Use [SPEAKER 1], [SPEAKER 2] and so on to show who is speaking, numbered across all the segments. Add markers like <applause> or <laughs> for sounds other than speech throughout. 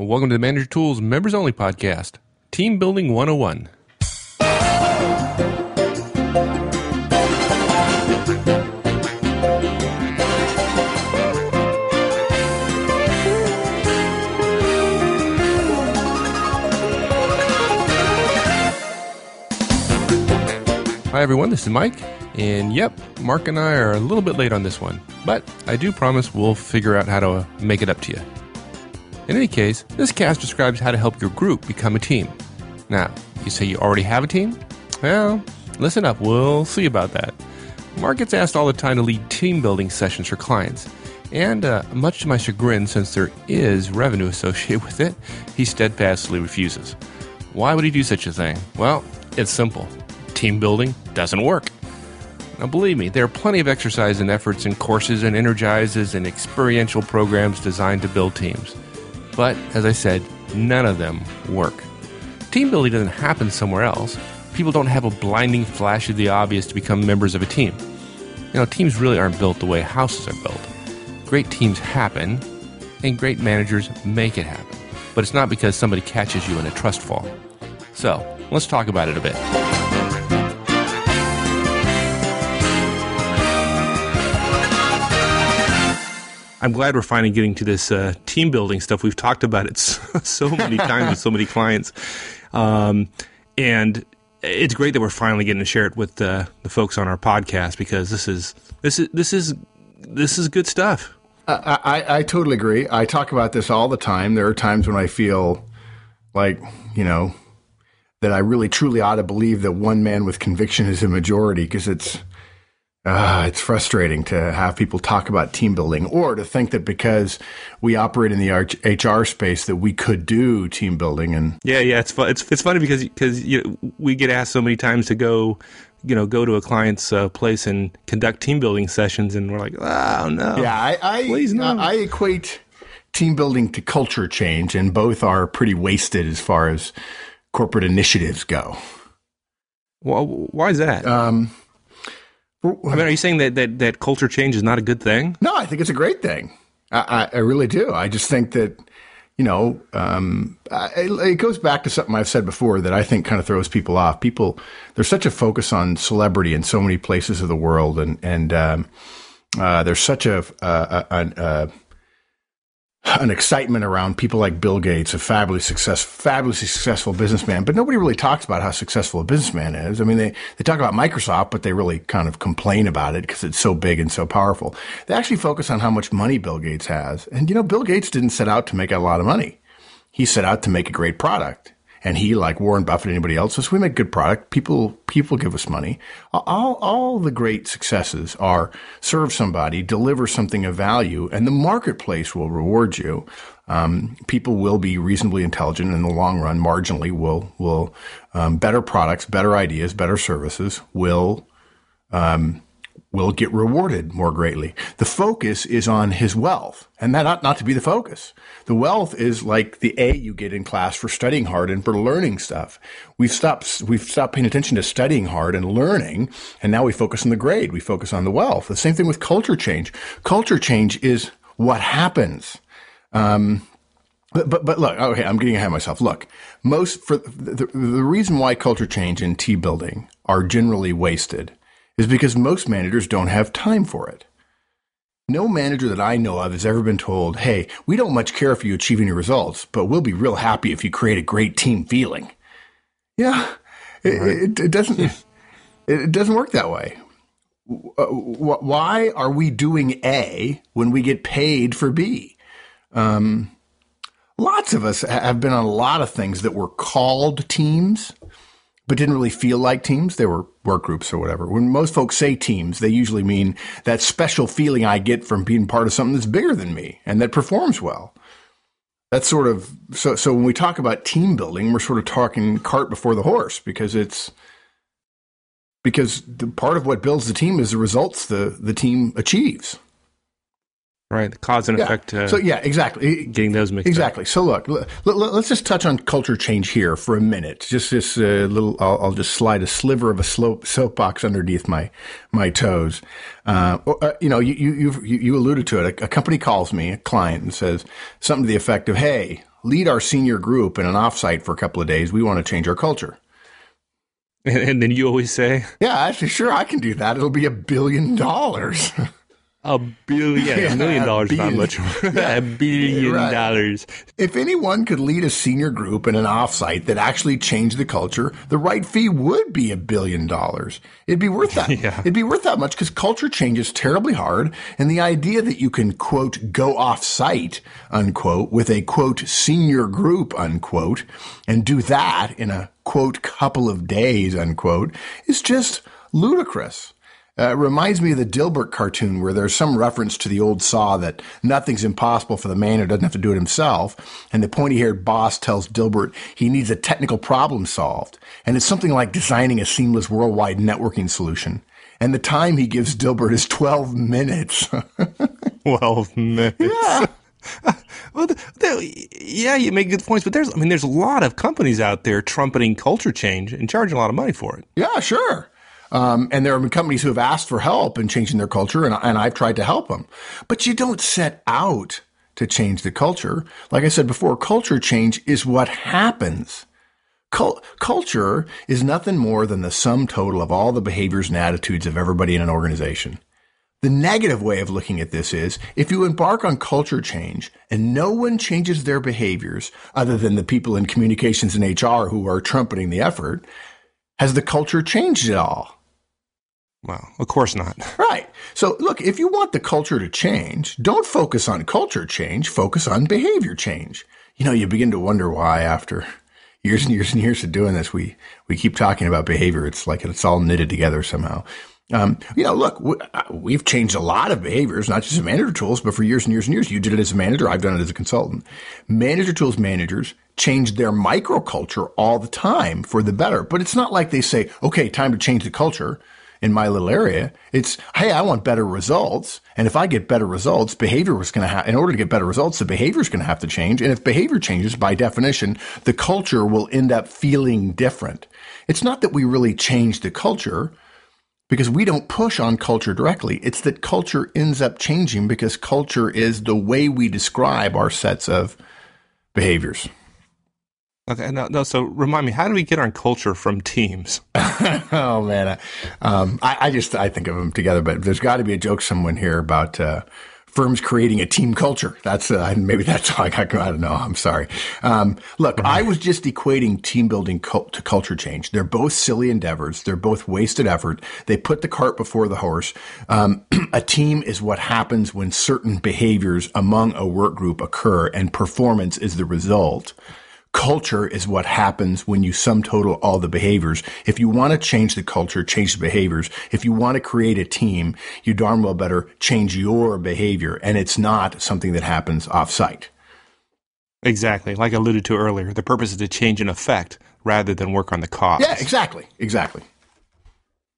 [SPEAKER 1] Welcome to the Manager Tools Members Only Podcast, Team Building 101. Hi, everyone. This is Mike. And yep, Mark and I are a little bit late on this one, but I do promise we'll figure out how to make it up to you. In any case, this cast describes how to help your group become a team. Now, you say you already have a team? Well, listen up, we'll see about that. Mark gets asked all the time to lead team building sessions for clients, and uh, much to my chagrin, since there is revenue <laughs> associated with it, he steadfastly refuses. Why would he do such a thing? Well, it's simple team building doesn't work. Now, believe me, there are plenty of exercise and efforts and courses and energizes and experiential programs designed to build teams. But, as I said, none of them work. Team building doesn't happen somewhere else. People don't have a blinding flash of the obvious to become members of a team. You know, teams really aren't built the way houses are built. Great teams happen, and great managers make it happen. But it's not because somebody catches you in a trust fall. So, let's talk about it a bit. I'm glad we're finally getting to this uh, team building stuff. We've talked about it <laughs> so, so many times with so many clients, um, and it's great that we're finally getting to share it with uh, the folks on our podcast because this is this is this is this is good stuff.
[SPEAKER 2] I, I, I totally agree. I talk about this all the time. There are times when I feel like you know that I really truly ought to believe that one man with conviction is a majority because it's uh, it's frustrating to have people talk about team building or to think that because we operate in the HR space that we could do team building and
[SPEAKER 1] yeah yeah it's fun. it's it's funny because because you know, we get asked so many times to go you know go to a client's uh, place and conduct team building sessions and we're like oh no
[SPEAKER 2] yeah I I, Please, no. I equate team building to culture change and both are pretty wasted as far as corporate initiatives go.
[SPEAKER 1] Well, why is that? Um, I mean, are you saying that, that, that culture change is not a good thing?
[SPEAKER 2] No, I think it's a great thing. I, I, I really do. I just think that, you know, um, it, it, goes back to something I've said before that I think kind of throws people off. People, there's such a focus on celebrity in so many places of the world, and and um, uh, there's such a, a, a, a an excitement around people like Bill Gates, a fabulously fabulously successful businessman, but nobody really talks about how successful a businessman is. I mean, they, they talk about Microsoft, but they really kind of complain about it because it's so big and so powerful. They actually focus on how much money Bill Gates has. And, you know, Bill Gates didn't set out to make a lot of money. He set out to make a great product and he, like Warren Buffett, anybody else, says we make good product. People, people give us money. All, all the great successes are serve somebody, deliver something of value, and the marketplace will reward you. Um, people will be reasonably intelligent in the long run. Marginally, will will um, better products, better ideas, better services will um, will get rewarded more greatly. The focus is on his wealth, and that ought not to be the focus. The wealth is like the A you get in class for studying hard and for learning stuff. We've stopped, we've stopped paying attention to studying hard and learning, and now we focus on the grade. We focus on the wealth. The same thing with culture change. Culture change is what happens. Um, but, but, but look, okay, I'm getting ahead of myself. Look, most for the, the reason why culture change and team building are generally wasted is because most managers don't have time for it. No manager that I know of has ever been told, hey, we don't much care if you achieve any results, but we'll be real happy if you create a great team feeling. Yeah, it, right. it, it doesn't. it doesn't work that way. Uh, why are we doing A when we get paid for B? Um, lots of us have been on a lot of things that were called teams, but didn't really feel like teams. They were work groups or whatever. When most folks say teams, they usually mean that special feeling I get from being part of something that's bigger than me and that performs well. That's sort of so. So when we talk about team building, we're sort of talking cart before the horse because it's because the part of what builds the team is the results the the team achieves.
[SPEAKER 1] Right, the cause and
[SPEAKER 2] yeah.
[SPEAKER 1] effect. Uh,
[SPEAKER 2] so yeah, exactly.
[SPEAKER 1] Getting those mixed up.
[SPEAKER 2] exactly.
[SPEAKER 1] Up.
[SPEAKER 2] So look, let, us just touch on culture change here for a minute. Just this uh, little, I'll, I'll, just slide a sliver of a slope soapbox underneath my my toes. Uh, uh, you know, you you you you alluded to it. A, a, company calls me, a client, and says something to the effect of, "Hey, lead our senior group in an offsite for a couple of days. We want to change our culture.
[SPEAKER 1] And, <laughs> and then you always say,
[SPEAKER 2] Yeah, actually, sure, I can do that. It'll be a billion dollars. <laughs>
[SPEAKER 1] A billion, <laughs>
[SPEAKER 2] Yeah,
[SPEAKER 1] a million dollars, not
[SPEAKER 2] billion.
[SPEAKER 1] much. <laughs> a billion
[SPEAKER 2] Right.
[SPEAKER 1] dollars.
[SPEAKER 2] If anyone could lead a senior group in an offsite that actually changed the culture, the right fee would be a billion dollars. It'd be worth that. <laughs>
[SPEAKER 1] Yeah.
[SPEAKER 2] It'd be worth that much because culture changes terribly hard. And the idea that you can quote go offsite unquote with a quote senior group unquote and do that in a quote couple of days unquote is just ludicrous. Uh, it reminds me of the Dilbert cartoon where there's some reference to the old saw that nothing's impossible for the man who doesn't have to do it himself. And the pointy haired boss tells Dilbert he needs a technical problem solved. And it's something like designing a seamless worldwide networking solution. And the time he gives Dilbert is 12 minutes. <laughs>
[SPEAKER 1] Twelve minutes.
[SPEAKER 2] yeah. <laughs>
[SPEAKER 1] Well, th- th- yeah, you make good points, but there's, I mean, there's a lot of companies out there trumpeting culture change and charging a lot of money for it.
[SPEAKER 2] Yeah, sure. Um, and there have been companies who have asked for help in changing their culture, and, and I've tried to help them. But you don't set out to change the culture. Like I said before, culture change is what happens. Cul- culture is nothing more than the sum total of all the behaviors and attitudes of everybody in an organization. The negative way of looking at this is if you embark on culture change and no one changes their behaviors other than the people in communications and HR who are trumpeting the effort, has the culture changed at all?
[SPEAKER 1] Well, of course not. <laughs>
[SPEAKER 2] Right. So look, if you want the culture to change, don't focus on culture change, focus on behavior change. You know, you begin to wonder why after <laughs> years and years and years of doing this, we, we keep talking about behavior. It's like it's all knitted together somehow. Um, you know, look, we, uh, we've changed a lot of behaviors, not just in manager tools, but for years and years and years. You did it as a manager. I've done it as a consultant. Manager tools managers change their microculture all the time for the better. But it's not like they say, okay, time to change the culture in my little area. It's, hey, I want better results. And if I get better results, behavior was going to have, in order to get better results, the behavior is going to have to change. And if behavior changes, by definition, the culture will end up feeling different. It's not that we really change the culture because we don't push on culture directly. It's that culture ends up changing because culture is the way we describe our sets of behaviors.
[SPEAKER 1] Okay, no, no. So remind me, how do we get our culture from teams? <laughs>
[SPEAKER 2] oh man, I, um, I, I just I think of them together, but there's got to be a joke somewhere here about uh, firms creating a team culture. That's uh, maybe that's how I got. I don't know. I'm sorry. Um, look, I was just equating team building cult to culture change. They're both silly endeavors. They're both wasted effort. They put the cart before the horse. Um, <clears throat> a team is what happens when certain behaviors among a work group occur, and performance is the result. Culture is what happens when you sum total all the behaviors. If you want to change the culture, change the behaviors. If you want to create a team, you darn well better change your behavior. And it's not something that happens off site.
[SPEAKER 1] Exactly, like I alluded to earlier. The purpose is to change an effect rather than work on the cause.
[SPEAKER 2] Yeah, exactly. Exactly.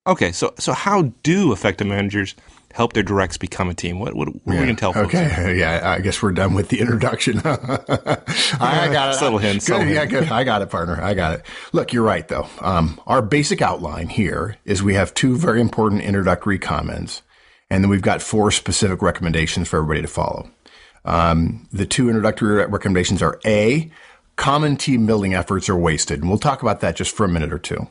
[SPEAKER 1] Okay, so so how do effective managers help their directs become a team? What what, what are we going to tell folks?
[SPEAKER 2] Okay. <laughs> Yeah. I guess we're done with the introduction. <laughs> I got it.
[SPEAKER 1] Subtle hint,
[SPEAKER 2] Good. Yeah. Good. I got it, partner. I got it. Look, you're right, though. Um, our basic outline here is we have two very important introductory comments, and then we've got four specific recommendations for everybody to follow. Um, the two introductory recommendations are A, common team building efforts are wasted. And we'll talk about that just for a minute or two.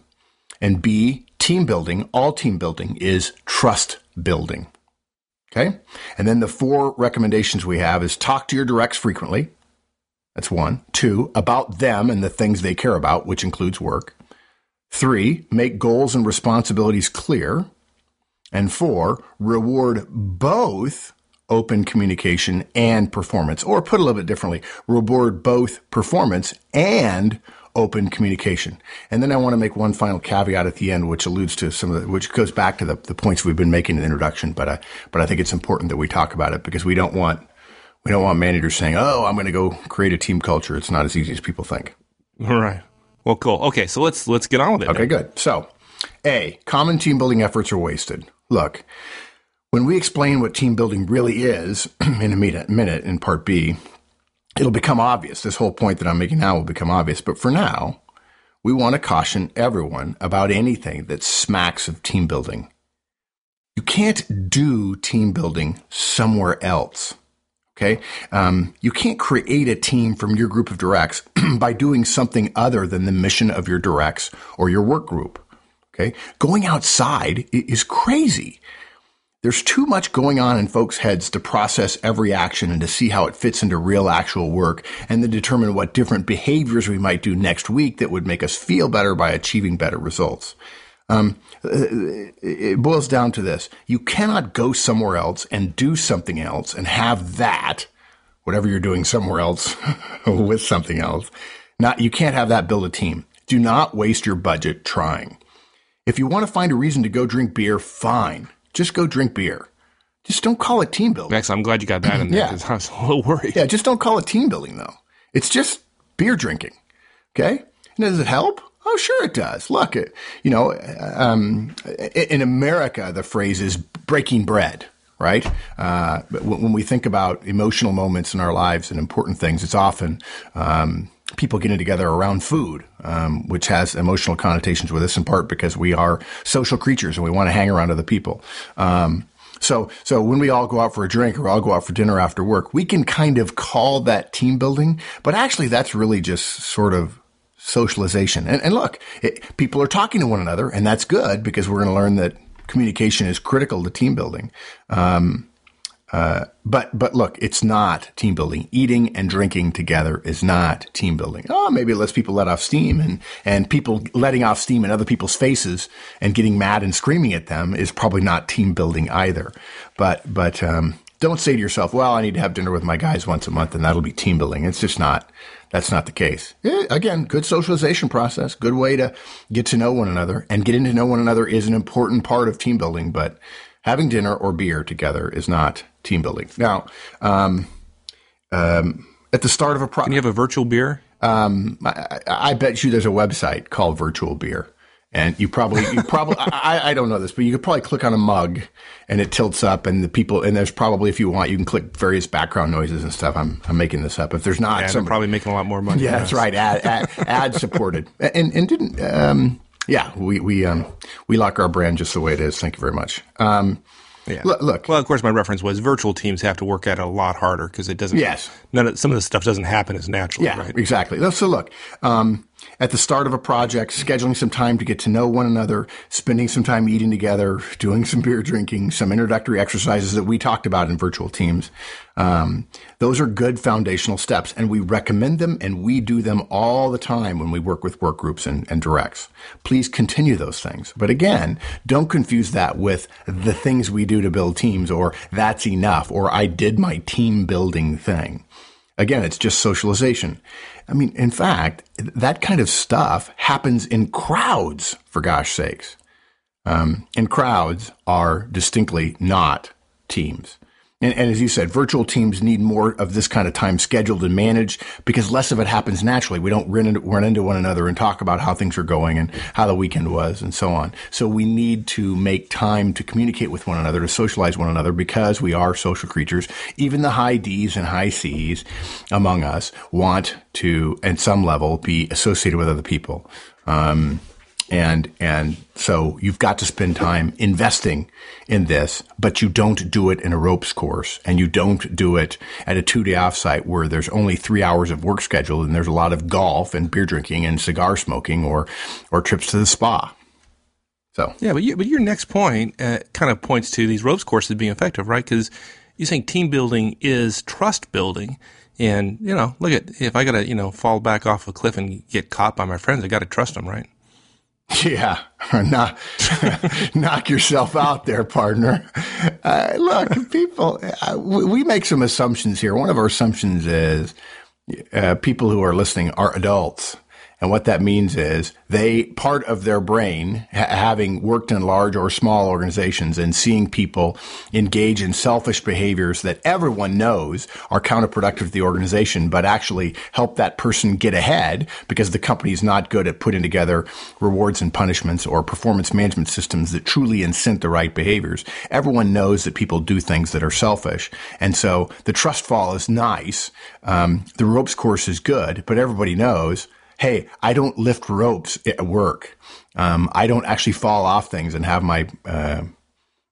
[SPEAKER 2] And B, team building, all team building is trust building. Okay. And then the four recommendations we have is talk to your directs frequently. That's one. Two, about them and the things they care about, which includes work. Three, make goals and responsibilities clear. And four, reward both open communication and performance. Or put a little bit differently, reward both performance and open communication. And then I want to make one final caveat at the end, which alludes to some of the, which goes back to the, the points we've been making in the introduction. But I, but I think it's important that we talk about it because we don't want, we don't want managers saying, "Oh, I'm going to go create a team culture." It's not as easy as people think.
[SPEAKER 1] All right. Well, cool. Okay, so let's let's get on with it.
[SPEAKER 2] Okay, good. So, A, common team building efforts are wasted. Look, when we explain what team building really is <clears throat> in a minute, minute in part B, it'll become obvious. This whole point that I'm making now will become obvious. But for now, we want to caution everyone about anything that smacks of team building. You can't do team building somewhere else. Okay. Um, you can't create a team from your group of directs <clears throat> by doing something other than the mission of your directs or your work group. Okay. Going outside is crazy. There's too much going on in folks' heads to process every action and to see how it fits into real actual work and then determine what different behaviors we might do next week that would make us feel better by achieving better results. Um, it boils down to this. You cannot go somewhere else and do something else and have that, whatever you're doing somewhere else <laughs> with something else. Not, you can't have that build a team. Do not waste your budget trying. If you want to find a reason to go drink beer, fine. Just go drink beer. Just don't call it team building.
[SPEAKER 1] Max, I'm glad you got that in <clears throat> there because yeah. I was a little worried.
[SPEAKER 2] Yeah, just don't call it team building though. It's just beer drinking. Okay? And does it help? Oh, sure it does. Look, it, you know, um, in America, the phrase is breaking bread, right? Uh, when we think about emotional moments in our lives and important things, it's often um, people getting together around food, um, which has emotional connotations with us in part because we are social creatures and we want to hang around other people. Um, so, so when we all go out for a drink or all go out for dinner after work, we can kind of call that team building, but actually that's really just sort of socialization. And, and look, it, people are talking to one another and that's good because we're going to learn that communication is critical to team building. Um, uh, but but look, it's not team building. Eating and drinking together is not team building. Oh, maybe it lets people let off steam, and and people letting off steam in other people's faces and getting mad and screaming at them is probably not team building either. But but um, don't say to yourself, "Well, I need to have dinner with my guys once a month, and that'll be team building." It's just not. That's not the case. Again, good socialization process, good way to get to know one another, and getting to know one another is an important part of team building. But having dinner or beer together is not team building. Now, um, um, at the start of a
[SPEAKER 1] project, can you have a virtual beer?
[SPEAKER 2] Um, I, I, bet you there's a website called Virtual Beer, and you probably, you probably, <laughs> I, I, don't know this, but you could probably click on a mug, and it tilts up, and the people, and there's probably, if you want, you can click various background noises and stuff. I'm, I'm making this up. If there's not,
[SPEAKER 1] yeah, somebody, probably making a lot more money.
[SPEAKER 2] Yeah, that's right. Ad, ad, ad supported, <laughs> and and didn't. Um, yeah, we we um we lock our brand just the way it is. Thank you very much. Um,
[SPEAKER 1] yeah. Look, look, Well, of course, my reference was virtual teams have to work at it a lot harder because it doesn't.
[SPEAKER 2] Yes.
[SPEAKER 1] None of some of the stuff doesn't happen as naturally.
[SPEAKER 2] Yeah,
[SPEAKER 1] right?
[SPEAKER 2] exactly. So look, um, at the start of a project, scheduling some time to get to know one another, spending some time eating together, doing some beer drinking, some introductory exercises that we talked about in virtual teams. Um, those are good foundational steps, and we recommend them and we do them all the time when we work with work groups and, and directs. Please continue those things. But again, don't confuse that with the things we do to build teams or that's enough or I did my team building thing. Again, it's just socialization. I mean, in fact, that kind of stuff happens in crowds, for gosh sakes. Um, and crowds are distinctly not teams. And, and, as you said, virtual teams need more of this kind of time scheduled and managed because less of it happens naturally. We don't run into, run into one another and talk about how things are going and how the weekend was and so on. So we need to make time to communicate with one another, to socialize one another because we are social creatures. Even the high D's and high C's among us want to, at some level, be associated with other people. Um, and, and so you've got to spend time investing in this, but you don't do it in a ropes course and you don't do it at a two day offsite where there's only three hours of work scheduled and there's a lot of golf and beer drinking and cigar smoking or, or trips to the spa. So
[SPEAKER 1] yeah, but you, but your next point uh, kind of points to these ropes courses being effective, right? Because you're saying team building is trust building. And, you know, look at, if I got to, you know, fall back off a cliff and get caught by my friends, I got to trust them, right?
[SPEAKER 2] Yeah, <laughs> knock, <laughs> knock yourself out there, partner. Uh, look, people, uh, we make some assumptions here. One of our assumptions is uh, people who are listening are adults. And what that means is they, part of their brain, ha- having worked in large or small organizations and seeing people engage in selfish behaviors that everyone knows are counterproductive to the organization, but actually help that person get ahead because the company is not good at putting together rewards and punishments or performance management systems that truly incent the right behaviors. Everyone knows that people do things that are selfish. And so the trust fall is nice. Um, the ropes course is good, but everybody knows hey, I don't lift ropes at work. Um, I don't actually fall off things and have my uh,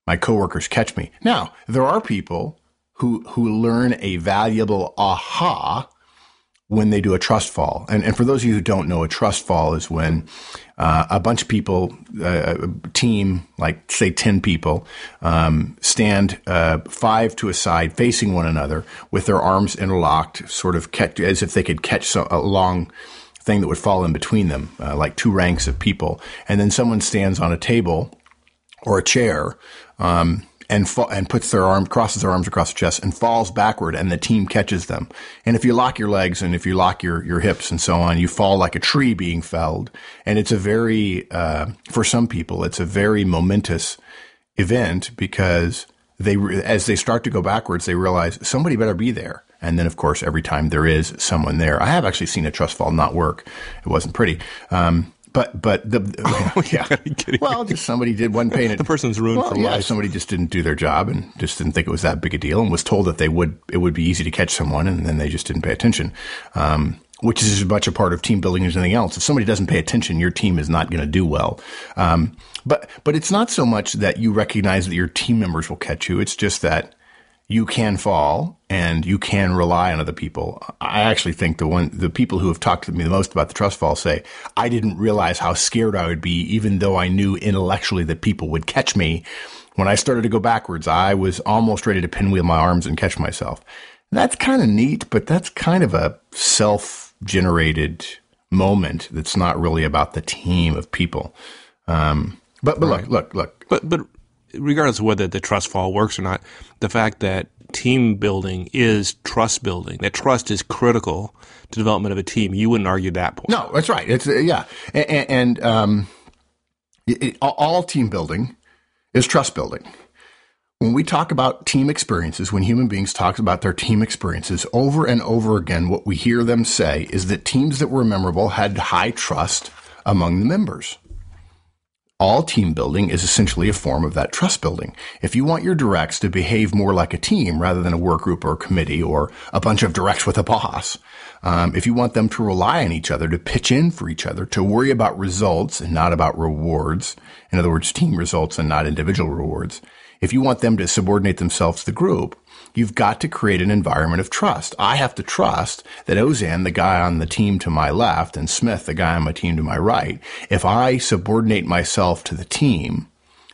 [SPEAKER 2] my coworkers catch me. Now, there are people who who learn a valuable aha when they do a trust fall. And, and for those of you who don't know, a trust fall is when uh, a bunch of people, uh, a team, like say 10 people, um, stand uh, five to a side facing one another with their arms interlocked, sort of catch, as if they could catch so, a long thing that would fall in between them, uh, like two ranks of people. And then someone stands on a table or a chair. Um, and fa- and puts their arm crosses their arms across the chest and falls backward and the team catches them. And if you lock your legs and if you lock your your hips and so on, you fall like a tree being felled. And it's a very uh, for some people it's a very momentous event because they as they start to go backwards, they realize somebody better be there. And then, of course, every time there is someone there, I have actually seen a trust fall not work. It wasn't pretty. Um, but but the oh, <laughs> <laughs> yeah, well, just somebody did one painted.
[SPEAKER 1] the person's ruined
[SPEAKER 2] well,
[SPEAKER 1] for
[SPEAKER 2] yeah,
[SPEAKER 1] life.
[SPEAKER 2] Somebody just didn't do their job and just didn't think it was that big a deal, and was told that they would it would be easy to catch someone, and then they just didn't pay attention. Um, which is as much a part of team building as anything else. If somebody doesn't pay attention, your team is not going to do well. Um, but but it's not so much that you recognize that your team members will catch you. It's just that you can fall and you can rely on other people. I actually think the one, the people who have talked to me the most about the trust fall say, I didn't realize how scared I would be, even though I knew intellectually that people would catch me. When I started to go backwards, I was almost ready to pinwheel my arms and catch myself. That's kind of neat, but that's kind of a self generated moment that's not really about the team of people. Um, but, but right. look, look, look.
[SPEAKER 1] But, but regardless of whether the trust fall works or not, the fact that team building is trust building, that trust is critical to development of a team, you wouldn't argue that point.
[SPEAKER 2] No, that's right. It's uh, yeah, and, and um, it, it, all team building is trust building. When we talk about team experiences, when human beings talk about their team experiences over and over again, what we hear them say is that teams that were memorable had high trust among the members all team building is essentially a form of that trust building. If you want your directs to behave more like a team rather than a work group or a committee or a bunch of directs with a boss, um, if you want them to rely on each other, to pitch in for each other, to worry about results and not about rewards, in other words, team results and not individual rewards, if you want them to subordinate themselves to the group, You've got to create an environment of trust. I have to trust that Ozan, the guy on the team to my left, and Smith, the guy on my team to my right, if I subordinate myself to the team,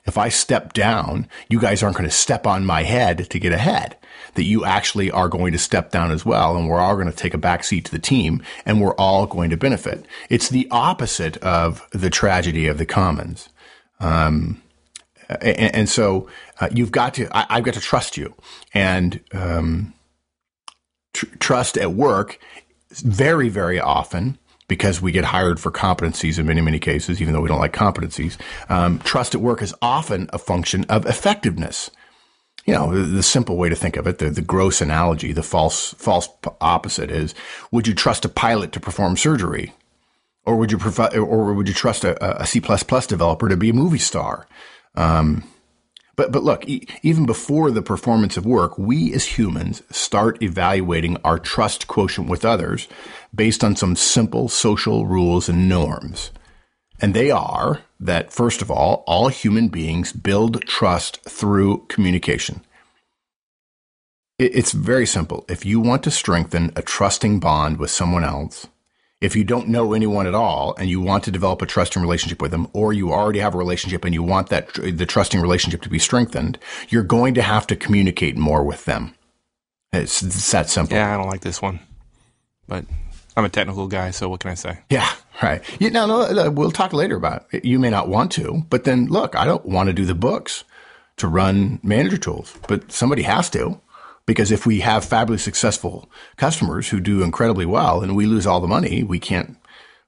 [SPEAKER 2] if I step down, you guys aren't going to step on my head to get ahead. That you actually are going to step down as well, and we're all going to take a back seat to the team, and we're all going to benefit. It's the opposite of the tragedy of the commons. Um, and, and so uh, you've got to I, have got to trust you. And um, tr- trust at work very very often because we get hired for competencies in many many cases even though we don't like competencies. Um, trust at work is often a function of effectiveness. You know the, the simple way to think of it the, the gross analogy the false false opposite is would you trust a pilot to perform surgery? Or would you prefer, or would you trust a, a C++ developer to be a movie star? Um, but but look, e- even before the performance of work, we as humans start evaluating our trust quotient with others based on some simple social rules and norms. And they are that first of all, all human beings build trust through communication. It's very simple. If you want to strengthen a trusting bond with someone else, if you don't know anyone at all and you want to develop a trusting relationship with them, or you already have a relationship and you want that the trusting relationship to be strengthened, you're going to have to communicate more with them. It's, it's that simple.
[SPEAKER 1] Yeah, I don't like this one, but I'm a technical guy, so what can I say?
[SPEAKER 2] Yeah, right. Yeah, no, no, we'll talk later about it. You may not want to, but then look, I don't want to do the books to run manager tools, but somebody has to. Because if we have fabulously successful customers who do incredibly well and we lose all the money, we can't,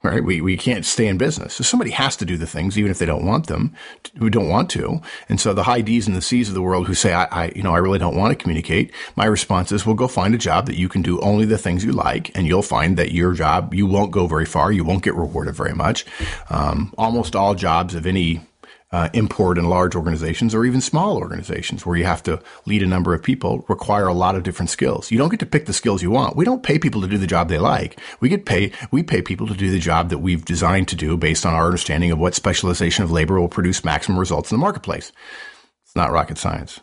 [SPEAKER 2] right? We, we can't stay in business. So somebody has to do the things, even if they don't want them, who don't want to. And so the high D's and the C's of the world who say, I, I, you know, I really don't want to communicate. My response is, well, go find a job that you can do only the things you like. And you'll find that your job, you won't go very far. You won't get rewarded very much. Um, almost all jobs of any uh, import in large organizations or even small organizations where you have to lead a number of people require a lot of different skills. You don't get to pick the skills you want. We don't pay people to do the job they like. We get pay, we pay people to do the job that we've designed to do based on our understanding of what specialization of labor will produce maximum results in the marketplace. It's not rocket science.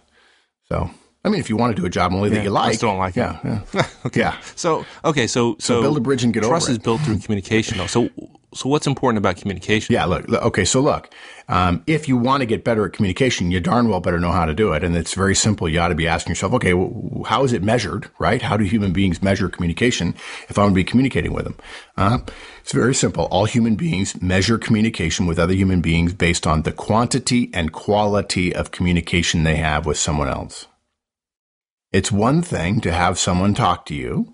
[SPEAKER 2] So I mean, if you want to do a job only that you like,
[SPEAKER 1] I still don't like
[SPEAKER 2] yeah,
[SPEAKER 1] it.
[SPEAKER 2] yeah. <laughs>
[SPEAKER 1] okay.
[SPEAKER 2] Yeah.
[SPEAKER 1] So okay, so so,
[SPEAKER 2] build a bridge and get over
[SPEAKER 1] trust is built through communication. Though. So so what's important about communication?
[SPEAKER 2] Yeah, look, okay, so look, um, if you want to get better at communication, you darn well better know how to do it. And it's very simple. You ought to be asking yourself, okay, well, how is it measured, right? How do human beings measure communication if I'm going to be communicating with them? Uh, it's very simple. All human beings measure communication with other human beings based on the quantity and quality of communication they have with someone else. It's one thing to have someone talk to you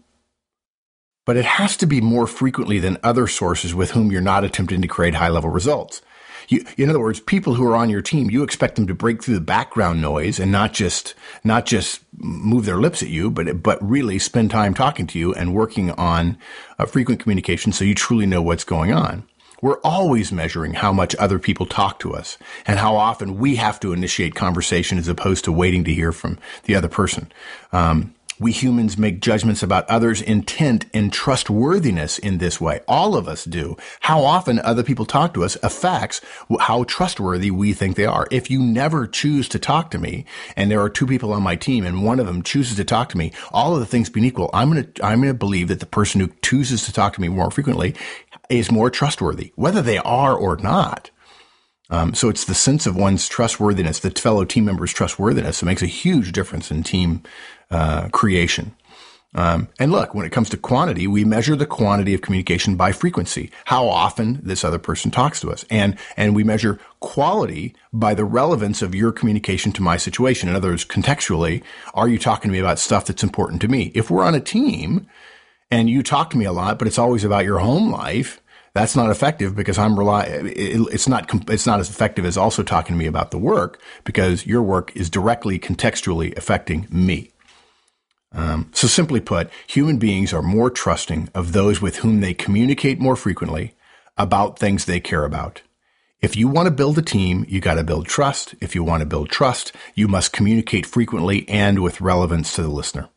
[SPEAKER 2] but it has to be more frequently than other sources with whom you're not attempting to create high level results. You, in other words, people who are on your team, you expect them to break through the background noise and not just not just move their lips at you, but but really spend time talking to you and working on uh, frequent communication so you truly know what's going on. We're always measuring how much other people talk to us and how often we have to initiate conversation as opposed to waiting to hear from the other person. Um, we humans make judgments about others' intent and trustworthiness in this way. All of us do. How often other people talk to us affects how trustworthy we think they are. If you never choose to talk to me, and there are two people on my team, and one of them chooses to talk to me, all of the things being equal, I'm gonna I'm gonna believe that the person who chooses to talk to me more frequently is more trustworthy, whether they are or not. Um, so it's the sense of one's trustworthiness, the fellow team member's trustworthiness, that makes a huge difference in team uh, creation. Um, and look, when it comes to quantity, we measure the quantity of communication by frequency, how often this other person talks to us, and and we measure quality by the relevance of your communication to my situation. In other words, contextually, are you talking to me about stuff that's important to me? If we're on a team and you talk to me a lot, but it's always about your home life, that's not effective because I'm rely. It's not. It's not as effective as also talking to me about the work because your work is directly contextually affecting me. Um, so simply put, human beings are more trusting of those with whom they communicate more frequently about things they care about. If you want to build a team, you got to build trust. If you want to build trust, you must communicate frequently and with relevance to the listener.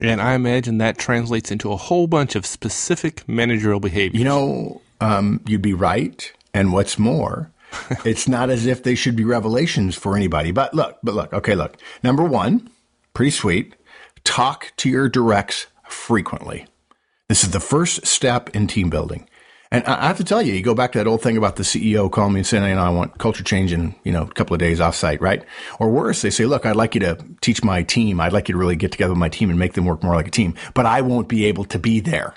[SPEAKER 1] And I imagine that translates into a whole bunch of specific managerial behaviors.
[SPEAKER 2] You know, um, you'd be right. And what's more, <laughs> it's not as if they should be revelations for anybody. But look, but look, okay, look. Number one, pretty sweet. Talk to your directs frequently. This is the first step in team building. And I have to tell you, you go back to that old thing about the CEO calling me and saying, you know, I want culture change in, you know, a couple of days off site, right? Or worse, they say, look, I'd like you to teach my team. I'd like you to really get together with my team and make them work more like a team, but I won't be able to be there.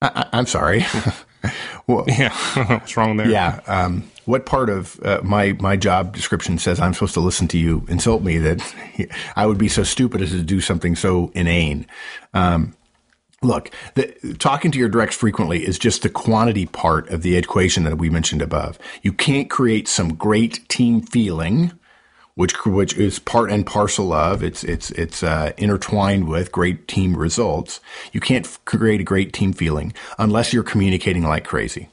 [SPEAKER 2] I, am sorry. <laughs>
[SPEAKER 1] well, yeah, <laughs> what's wrong there?
[SPEAKER 2] Yeah. Um, what part of uh, my my job description says I'm supposed to listen to you insult me that <laughs> I would be so stupid as to do something so inane? Um, look, the, talking to your directs frequently is just the quantity part of the equation that we mentioned above. You can't create some great team feeling which which is part and parcel of it's it's it's uh, intertwined with great team results. You can't f- create a great team feeling unless you're communicating like crazy.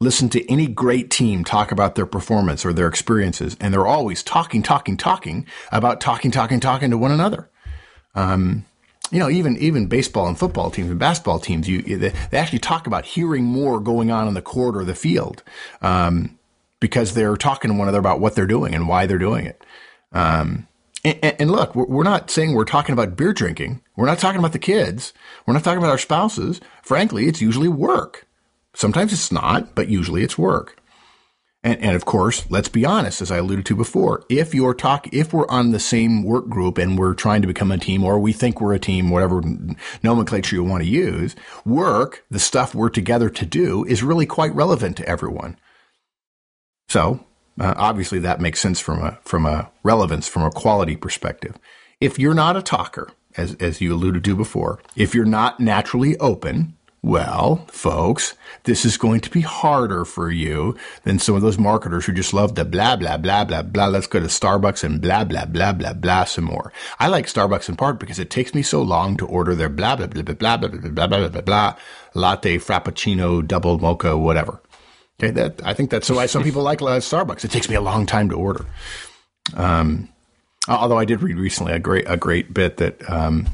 [SPEAKER 2] Listen to any great team talk about their performance or their experiences, and they're always talking, talking, talking about talking, talking, talking to one another. Um, you know, even even baseball and football teams and basketball teams, you they, they actually talk about hearing more going on in the court or the field. Um, because they're talking to one another about what they're doing and why they're doing it. Um, and, and, look, we're not saying we're talking about beer drinking. We're not talking about the kids. We're not talking about our spouses. Frankly, it's usually work. Sometimes it's not, but usually it's work. And, and of course, let's be honest, as I alluded to before, if you're talk, if we're on the same work group and we're trying to become a team or we think we're a team, whatever nomenclature you want to use, work, the stuff we're together to do is really quite relevant to everyone. So uh, obviously that makes sense from a from a relevance from a quality perspective. If you're not a talker, as as you alluded to before, if you're not naturally open, well, folks, this is going to be harder for you than some of those marketers who just love to blah blah blah blah blah. Let's go to Starbucks and blah blah blah blah blah some more. I like Starbucks in part because it takes me so long to order their blah blah blah blah blah blah blah blah blah blah blah latte frappuccino double mocha whatever. Okay, that I think that's why some people like Starbucks. It takes me a long time to order. Um, although I did read recently a great a great bit that um,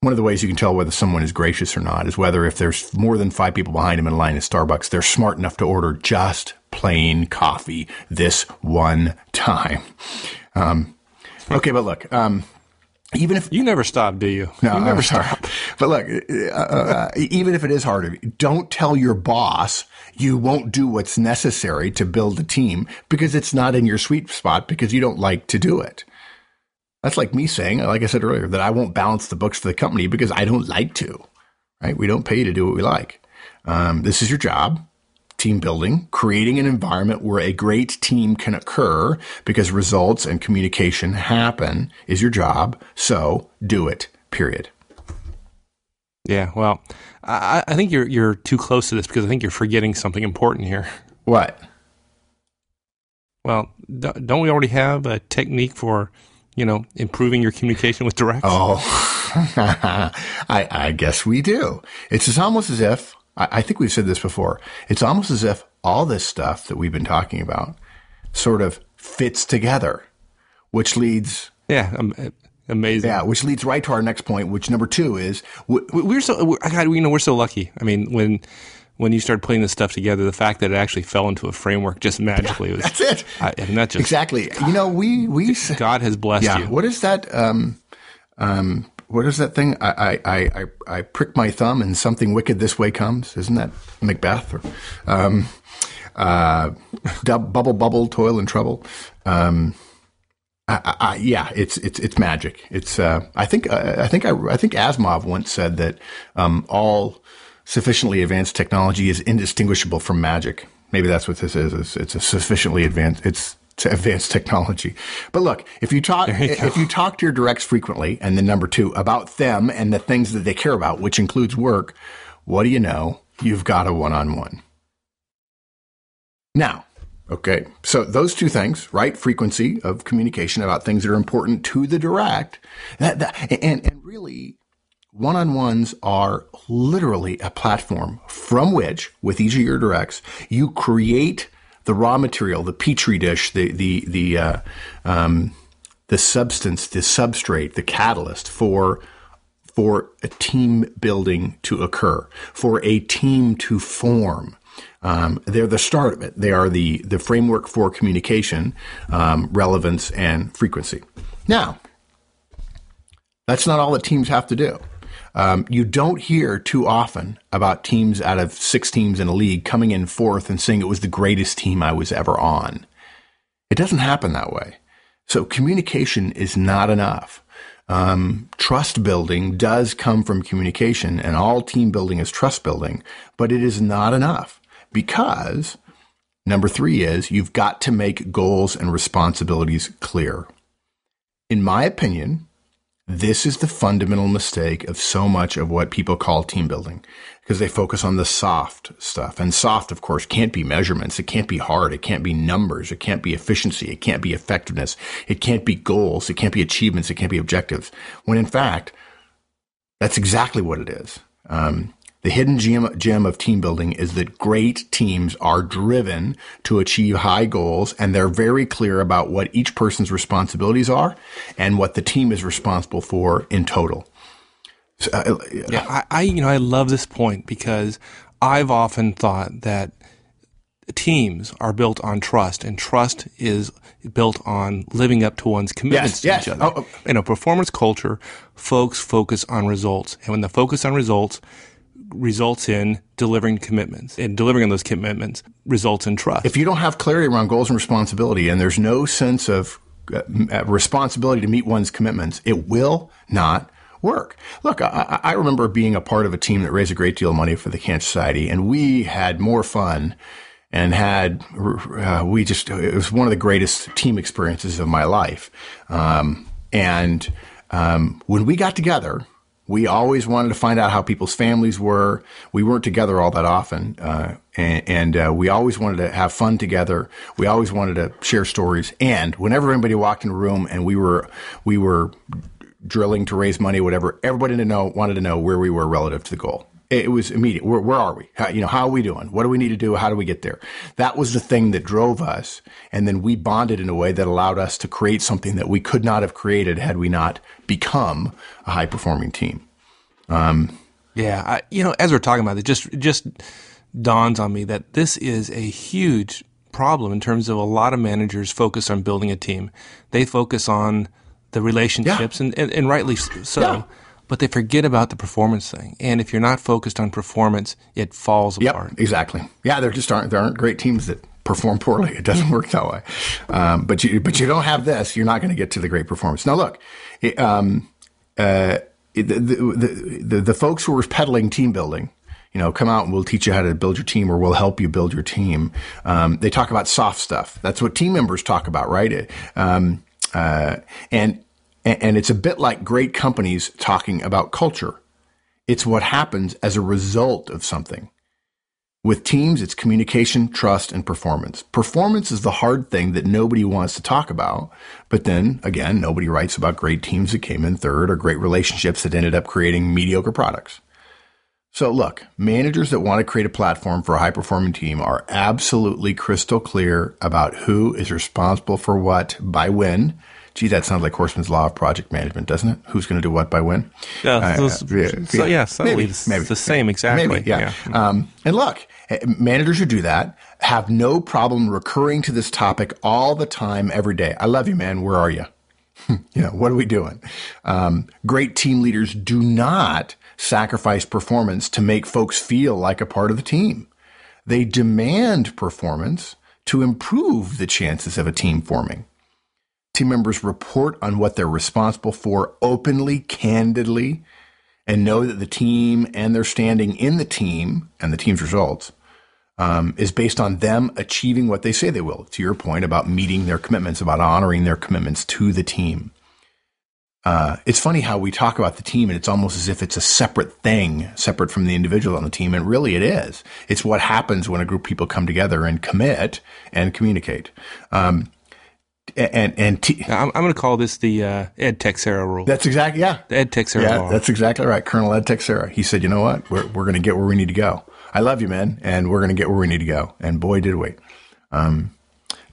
[SPEAKER 2] one of the ways you can tell whether someone is gracious or not is whether if there's more than five people behind them in line at Starbucks, they're smart enough to order just plain coffee this one time. Um, okay, but look, um, even if
[SPEAKER 3] You never stop, do you?
[SPEAKER 2] no,
[SPEAKER 3] you never stop.
[SPEAKER 2] But look, uh, uh, even if it is hard, don't tell your boss you won't do what's necessary to build a team because it's not in your sweet spot because you don't like to do it. That's like me saying, like I said earlier, that I won't balance the books for the company because I don't like to. Right? We don't pay you to do what we like. Um, this is your job. Team building, creating an environment where a great team can occur because results and communication happen is your job. So do it. Period.
[SPEAKER 3] Yeah. Well, I, I think you're you're too close to this because I think you're forgetting something important here.
[SPEAKER 2] What?
[SPEAKER 3] Well, don't we already have a technique for, you know, improving your communication with directs?
[SPEAKER 2] Oh, <laughs> I, I guess we do. It's as almost as if, I, I think we've said this before, it's almost as if all this stuff that we've been talking about sort of fits together, which leads,
[SPEAKER 3] Yeah. Um, amazing.
[SPEAKER 2] yeah, which leads right to our next point, which number two is,
[SPEAKER 3] We- We're so, we're, God, you know, we're so lucky. I mean, when, when you started putting this stuff together, the fact that it actually fell into a framework just magically was,
[SPEAKER 2] that's it.
[SPEAKER 3] I, and that just,
[SPEAKER 2] Exactly. You know, we, we,
[SPEAKER 3] God has blessed
[SPEAKER 2] yeah.
[SPEAKER 3] you.
[SPEAKER 2] What is that? Um, um, what is that thing? I, I, I, I, I prick my thumb and something wicked this way comes. Isn't that Macbeth? Or, um, uh, dub, bubble, bubble, toil and trouble. Um, I, I, I- yeah, it's it's it's magic. It's uh, I think uh, I think I, I think Asimov once said that um, all sufficiently advanced technology is indistinguishable from magic. Maybe that's what this is. It's, it's a sufficiently advanced. It's to advanced technology. But look, if you talk
[SPEAKER 3] you
[SPEAKER 2] if you talk to your directs frequently, and then number two about them and the things that they care about, which includes work, what do you know? You've got a one on one. Now, okay, so those two things, right? Frequency of communication about things that are important to the direct, that, that and and really, one on ones are literally a platform from which, with each of your directs, you create the raw material, the petri dish, the the the uh, um, the substance, the substrate, the catalyst for for a team building to occur, for a team to form. Um, they're the start of it. They are the the framework for communication, um, relevance, and frequency. Now, that's not all that teams have to do. Um, you don't hear too often about teams out of six teams in a league coming in fourth and saying it was the greatest team I was ever on. It doesn't happen that way. So communication is not enough. Um, trust building does come from communication, and all team building is trust building, but it is not enough because number three is you've got to make goals and responsibilities clear. In my opinion, this is the fundamental mistake of so much of what people call team building because they focus on the soft stuff. And soft, of course, can't be measurements. It can't be hard. It can't be numbers. It can't be efficiency. It can't be effectiveness. It can't be goals. It can't be achievements. It can't be objectives. When in fact, that's exactly what it is. Um, the hidden gem, gem of team building is that great teams are driven to achieve high goals and they're very clear about what each person's responsibilities are and what the team is responsible for in total. So, uh,
[SPEAKER 3] Yeah, I, I you know I love this point because I've often thought that teams are built on trust, and trust is built on living up to one's commitments
[SPEAKER 2] Yes,
[SPEAKER 3] to
[SPEAKER 2] yes.
[SPEAKER 3] each other.
[SPEAKER 2] Oh, oh.
[SPEAKER 3] In a performance culture, folks focus on results, and when the focus on results results in delivering commitments, and delivering on those commitments results in trust.
[SPEAKER 2] if you don't have clarity around goals and responsibility and there's no sense of uh, responsibility to meet one's commitments, it will not work. Look, I, I I remember being a part of a team that raised a great deal of money for the Cancer Society, and we had more fun and had uh, we just it was one of the greatest team experiences of my life. Um, and um, when we got together, we always wanted to find out how people's families were. We weren't together all that often, uh, and, and uh, we always wanted to have fun together. We always wanted to share stories. And whenever anybody walked in a room and we were we were drilling to raise money, whatever, everybody to know wanted to know where we were relative to the goal. It was immediate. Where, where are we? How, you know, how are we doing? What do we need to do? How do we get there? That was the thing that drove us. And then we bonded in a way that allowed us to create something that we could not have created had we not become a high performing team.
[SPEAKER 3] Um, yeah, I, you know, as we're talking about it, just it just dawns on me that this is a huge problem in terms of a lot of managers focus on building a team. They focus on the relationships, yeah. and, and, and, rightly so. Yeah. But they forget about the performance thing. And if you're not focused on performance, it falls
[SPEAKER 2] yep,
[SPEAKER 3] apart.
[SPEAKER 2] Exactly. Yeah, there just aren't there aren't great teams that perform poorly. It doesn't <laughs> work that way. Um, but you but you don't have this, you're not going to get to the great performance. Now look, it, um, uh, the, the, the, the folks who are peddling team building, you know, come out and we'll teach you how to build your team or we'll help you build your team. Um, they talk about soft stuff. That's what team members talk about, right? Um, uh, and, and it's a bit like great companies talking about culture. It's what happens as a result of something. With teams, it's communication, trust, and performance. Performance is the hard thing that nobody wants to talk about. But then again, nobody writes about great teams that came in third or great relationships that ended up creating mediocre products. So look, managers that want to create a platform for a high performing team are absolutely crystal clear about who is responsible for what by when Gee, that sounds like Horstman's Law of Project Management, doesn't it? Who's going to do what by when?
[SPEAKER 3] Yeah, uh, those, yeah, so, yeah, maybe, it's maybe, the same exactly.
[SPEAKER 2] Maybe, yeah. yeah. Um, and look, eh, managers who do that have no problem recurring to this topic all the time, every day. I love you, man. Where are you? <laughs> you know, what are we doing? Um, great team leaders do not sacrifice performance to make folks feel like a part of the team. They demand performance to improve the chances of a team forming team members report on what they're responsible for openly, candidly, and know that the team and their standing in the team and the team's results um, is based on them achieving what they say they will. To your point about meeting their commitments, about honoring their commitments to the team. Uh, it's funny how we talk about the team and it's almost as if it's a separate thing, separate from the individual on the team. And really it is. It's what happens when a group of people come together and commit and communicate. Um, and and
[SPEAKER 3] t- I'm, I'm going to call this the uh, Ed Teixeira rule.
[SPEAKER 2] That's exactly yeah.
[SPEAKER 3] The Ed Teixeira
[SPEAKER 2] yeah,
[SPEAKER 3] law.
[SPEAKER 2] that's exactly right. Colonel Ed Teixeira. He said, you know what? We're we're going to get where we need to go. I love you, man, and we're going to get where we need to go. And boy, did we. Um,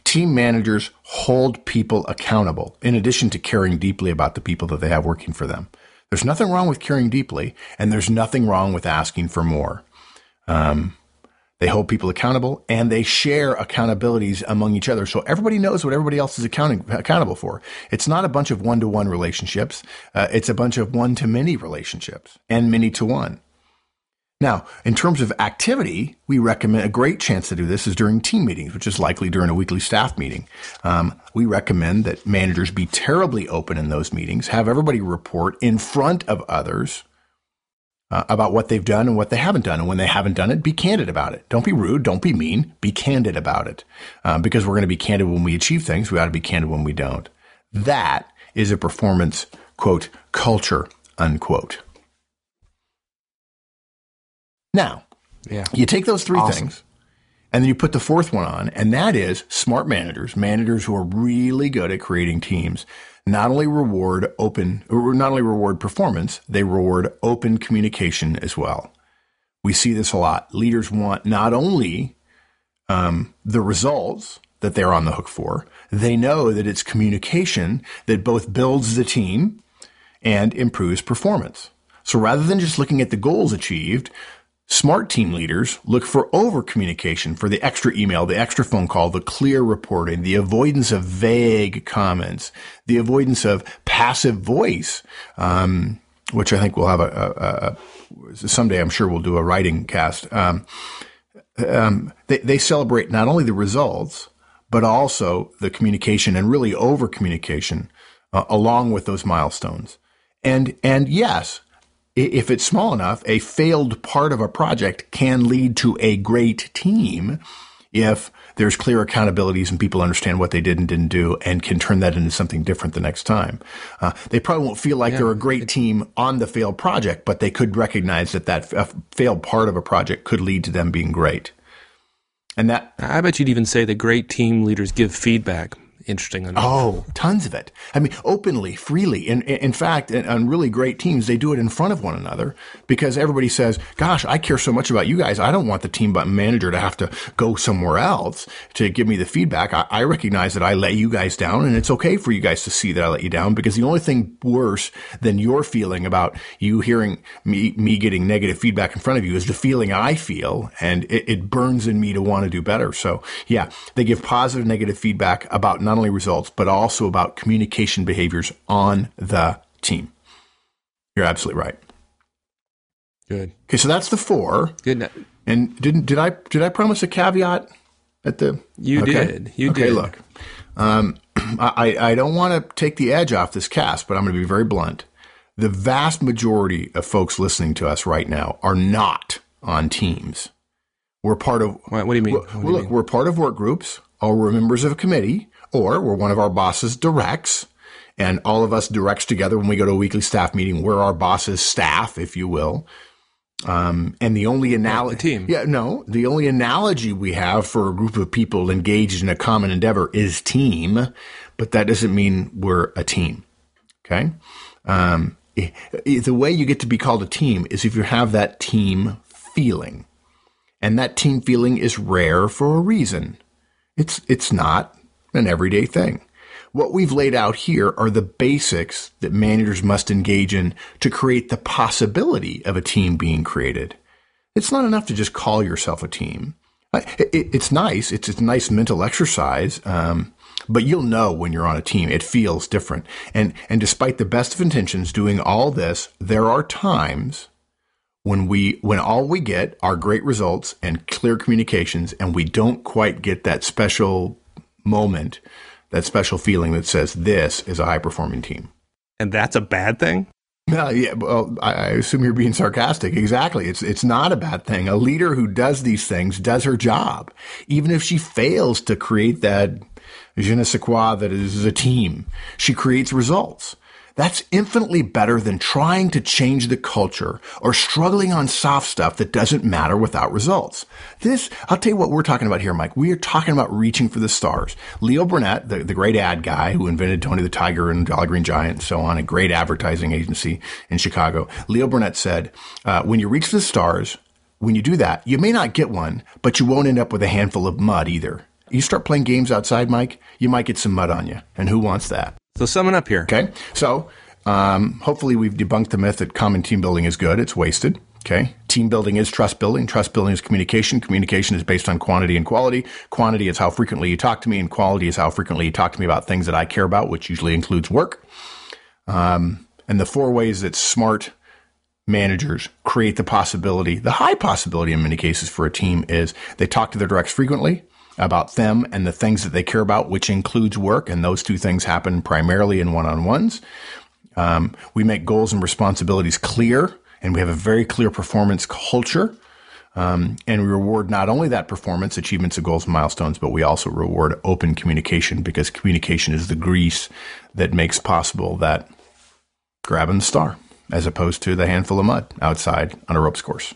[SPEAKER 2] team managers hold people accountable in addition to caring deeply about the people that they have working for them. There's nothing wrong with caring deeply, and there's nothing wrong with asking for more. Um, they hold people accountable and they share accountabilities among each other. So everybody knows what everybody else is accounting, accountable for. It's not a bunch of one to one relationships. Uh, it's a bunch of one to many relationships and many to one. Now, in terms of activity, we recommend a great chance to do this is during team meetings, which is likely during a weekly staff meeting. Um, we recommend that managers be terribly open in those meetings, have everybody report in front of others uh, about what they've done and what they haven't done. And when they haven't done it, be candid about it. Don't be rude. Don't be mean. Be candid about it. Um, because we're going to be candid when we achieve things. We ought to be candid when we don't. That is a performance, quote, culture, unquote. Now, yeah. you take those three awesome. things and then you put the fourth one on, and that is smart managers, managers who are really good at creating teams not only reward open, not only reward performance, they reward open communication as well. We see this a lot. Leaders want not only um, the results that they're on the hook for, they know that it's communication that both builds the team and improves performance. So rather than just looking at the goals achieved, Smart team leaders look for over communication, for the extra email, the extra phone call, the clear reporting, the avoidance of vague comments, the avoidance of passive voice, um, which I think we'll have a, a, a, someday. I'm sure we'll do a writing cast. Um, um, they, they celebrate not only the results but also the communication and really over communication uh, along with those milestones. And and yes, if it's small enough, a failed part of a project can lead to a great team if there's clear accountabilities and people understand what they did and didn't do and can turn that into something different the next time. Uh, they probably won't feel like yeah. they're a great team on the failed project, but they could recognize that that failed part of a project could lead to them being great. And that
[SPEAKER 3] I bet you'd even say that great team leaders give feedback interesting. enough.
[SPEAKER 2] Oh, tons of it. I mean, openly, freely. And in fact, on really great teams, they do it in front of one another because everybody says, gosh, I care so much about you guys. I don't want the team manager to have to go somewhere else to give me the feedback. I, I recognize that I let you guys down and it's okay for you guys to see that I let you down because the only thing worse than your feeling about you hearing me, me getting negative feedback in front of you is the feeling I feel and it, it burns in me to want to do better. So yeah, they give positive, negative feedback about not only results, but also about communication behaviors on the team. You're absolutely right.
[SPEAKER 3] Good.
[SPEAKER 2] Okay, so that's the four.
[SPEAKER 3] Good.
[SPEAKER 2] And didn't did I did I promise a caveat at the?
[SPEAKER 3] You
[SPEAKER 2] okay.
[SPEAKER 3] did. You
[SPEAKER 2] okay,
[SPEAKER 3] did.
[SPEAKER 2] Look, um, <clears throat> I I don't want to take the edge off this cast, but I'm going to be very blunt. The vast majority of folks listening to us right now are not on teams. We're part of.
[SPEAKER 3] What, what do you mean?
[SPEAKER 2] Well, look,
[SPEAKER 3] mean?
[SPEAKER 2] we're part of work groups, or we're members of a committee, or we're one of our bosses directs, and all of us directs together when we go to a weekly staff meeting. We're our boss's staff, if you will. Um, and the only analogy,
[SPEAKER 3] team.
[SPEAKER 2] yeah, no, the only analogy we have for a group of people engaged in a common endeavor is team, but that doesn't mean we're a team. Okay. Um, the way you get to be called a team is if you have that team feeling. And that team feeling is rare for a reason. It's, it's not an everyday thing. What we've laid out here are the basics that managers must engage in to create the possibility of a team being created. It's not enough to just call yourself a team. It's nice. It's a nice mental exercise. Um, but you'll know when you're on a team. It feels different. And, and despite the best of intentions doing all this, there are times when we when all we get are great results and clear communications and we don't quite get that special moment that special feeling that says this is a high performing team
[SPEAKER 3] and that's a bad thing
[SPEAKER 2] no, yeah, well, I, I assume you're being sarcastic. Exactly. It's it's not a bad thing. A leader who does these things does her job, even if she fails to create that je ne sais quoi that is a team. She creates results. That's infinitely better than trying to change the culture or struggling on soft stuff that doesn't matter without results. This, I'll tell you what we're talking about here, Mike. We are talking about reaching for the stars. Leo Burnett, the, the great ad guy who invented Tony the Tiger and Jolly Green Giant and so on, a great advertising agency in Chicago. Leo Burnett said, uh, when you reach for the stars, when you do that, you may not get one, but you won't end up with a handful of mud either. You start playing games outside, Mike, you might get some mud on you. And who wants that?
[SPEAKER 3] So summing up here.
[SPEAKER 2] Okay. So um, hopefully we've debunked the myth that common team building is good. It's wasted. Okay. Team building is trust building. Trust building is communication. Communication is based on quantity and quality. Quantity is how frequently you talk to me, and quality is how frequently you talk to me about things that I care about, which usually includes work. Um, and the four ways that smart managers create the possibility, the high possibility in many cases for a team is they talk to their directs frequently about them and the things that they care about, which includes work. And those two things happen primarily in one on ones. Um, we make goals and responsibilities clear, and we have a very clear performance culture. Um, and we reward not only that performance, achievements of goals and milestones, but we also reward open communication because communication is the grease that makes possible that grabbing the star as opposed to the handful of mud outside on a ropes course.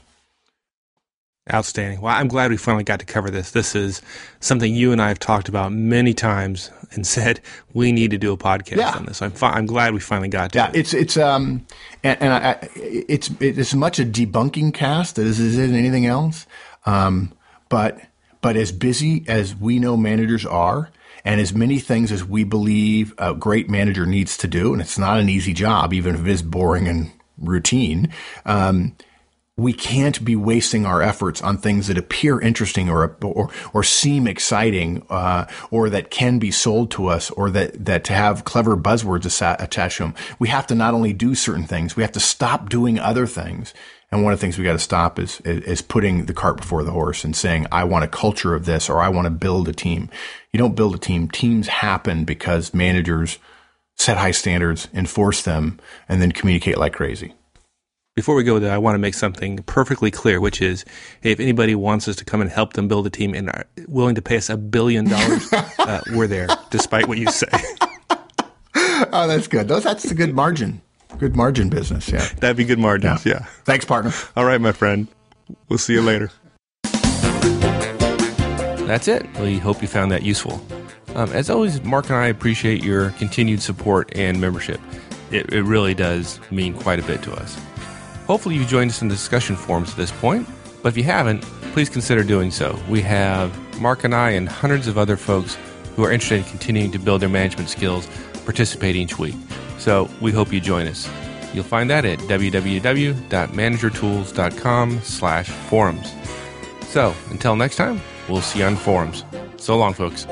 [SPEAKER 3] Outstanding. Well, I'm glad we finally got to cover this. This is something you and I have talked about many times and <laughs> said we need to do a podcast yeah. on this. I'm fi- I'm glad we finally got to.
[SPEAKER 2] Yeah,
[SPEAKER 3] it.
[SPEAKER 2] it's it's um and, and I, it's it's much a debunking cast as it is anything else. Um, but but as busy as we know managers are, and as many things as we believe a great manager needs to do, and it's not an easy job, even if it is boring and routine. Um, we can't be wasting our efforts on things that appear interesting or or, or seem exciting, uh, or that can be sold to us, or that that to have clever buzzwords attached to them. We have to not only do certain things, we have to stop doing other things. And one of the things we got to stop is, is, putting the cart before the horse and saying, "I want a culture of this," or "I want to build a team." You don't build a team. Teams happen because managers set high standards, enforce them, and then communicate like crazy
[SPEAKER 3] before we go there, I want to make something perfectly clear, which is hey, if anybody wants us to come and help them build a team and are willing to pay us a billion dollars, <laughs> uh, we're there, despite what you say.
[SPEAKER 2] oh, that's good. Those, that's a good margin. Good margin business. Yeah.
[SPEAKER 3] That'd be good margins. Yeah. yeah.
[SPEAKER 2] Thanks, partner.
[SPEAKER 3] All right, my friend. We'll see you later. That's it. We hope you found that useful.
[SPEAKER 1] Um, as always, Mark and I appreciate your continued support and membership. It, it really does mean quite a bit to us. Hopefully, you've joined us in the discussion forums at this point, but if you haven't, please consider doing so. We have Mark and I and hundreds of other folks who are interested in continuing to build their management skills participate each week. So we hope you join us. You'll find that at www.managertools.com slash forums. So until next time, we'll see you on forums. So long, folks.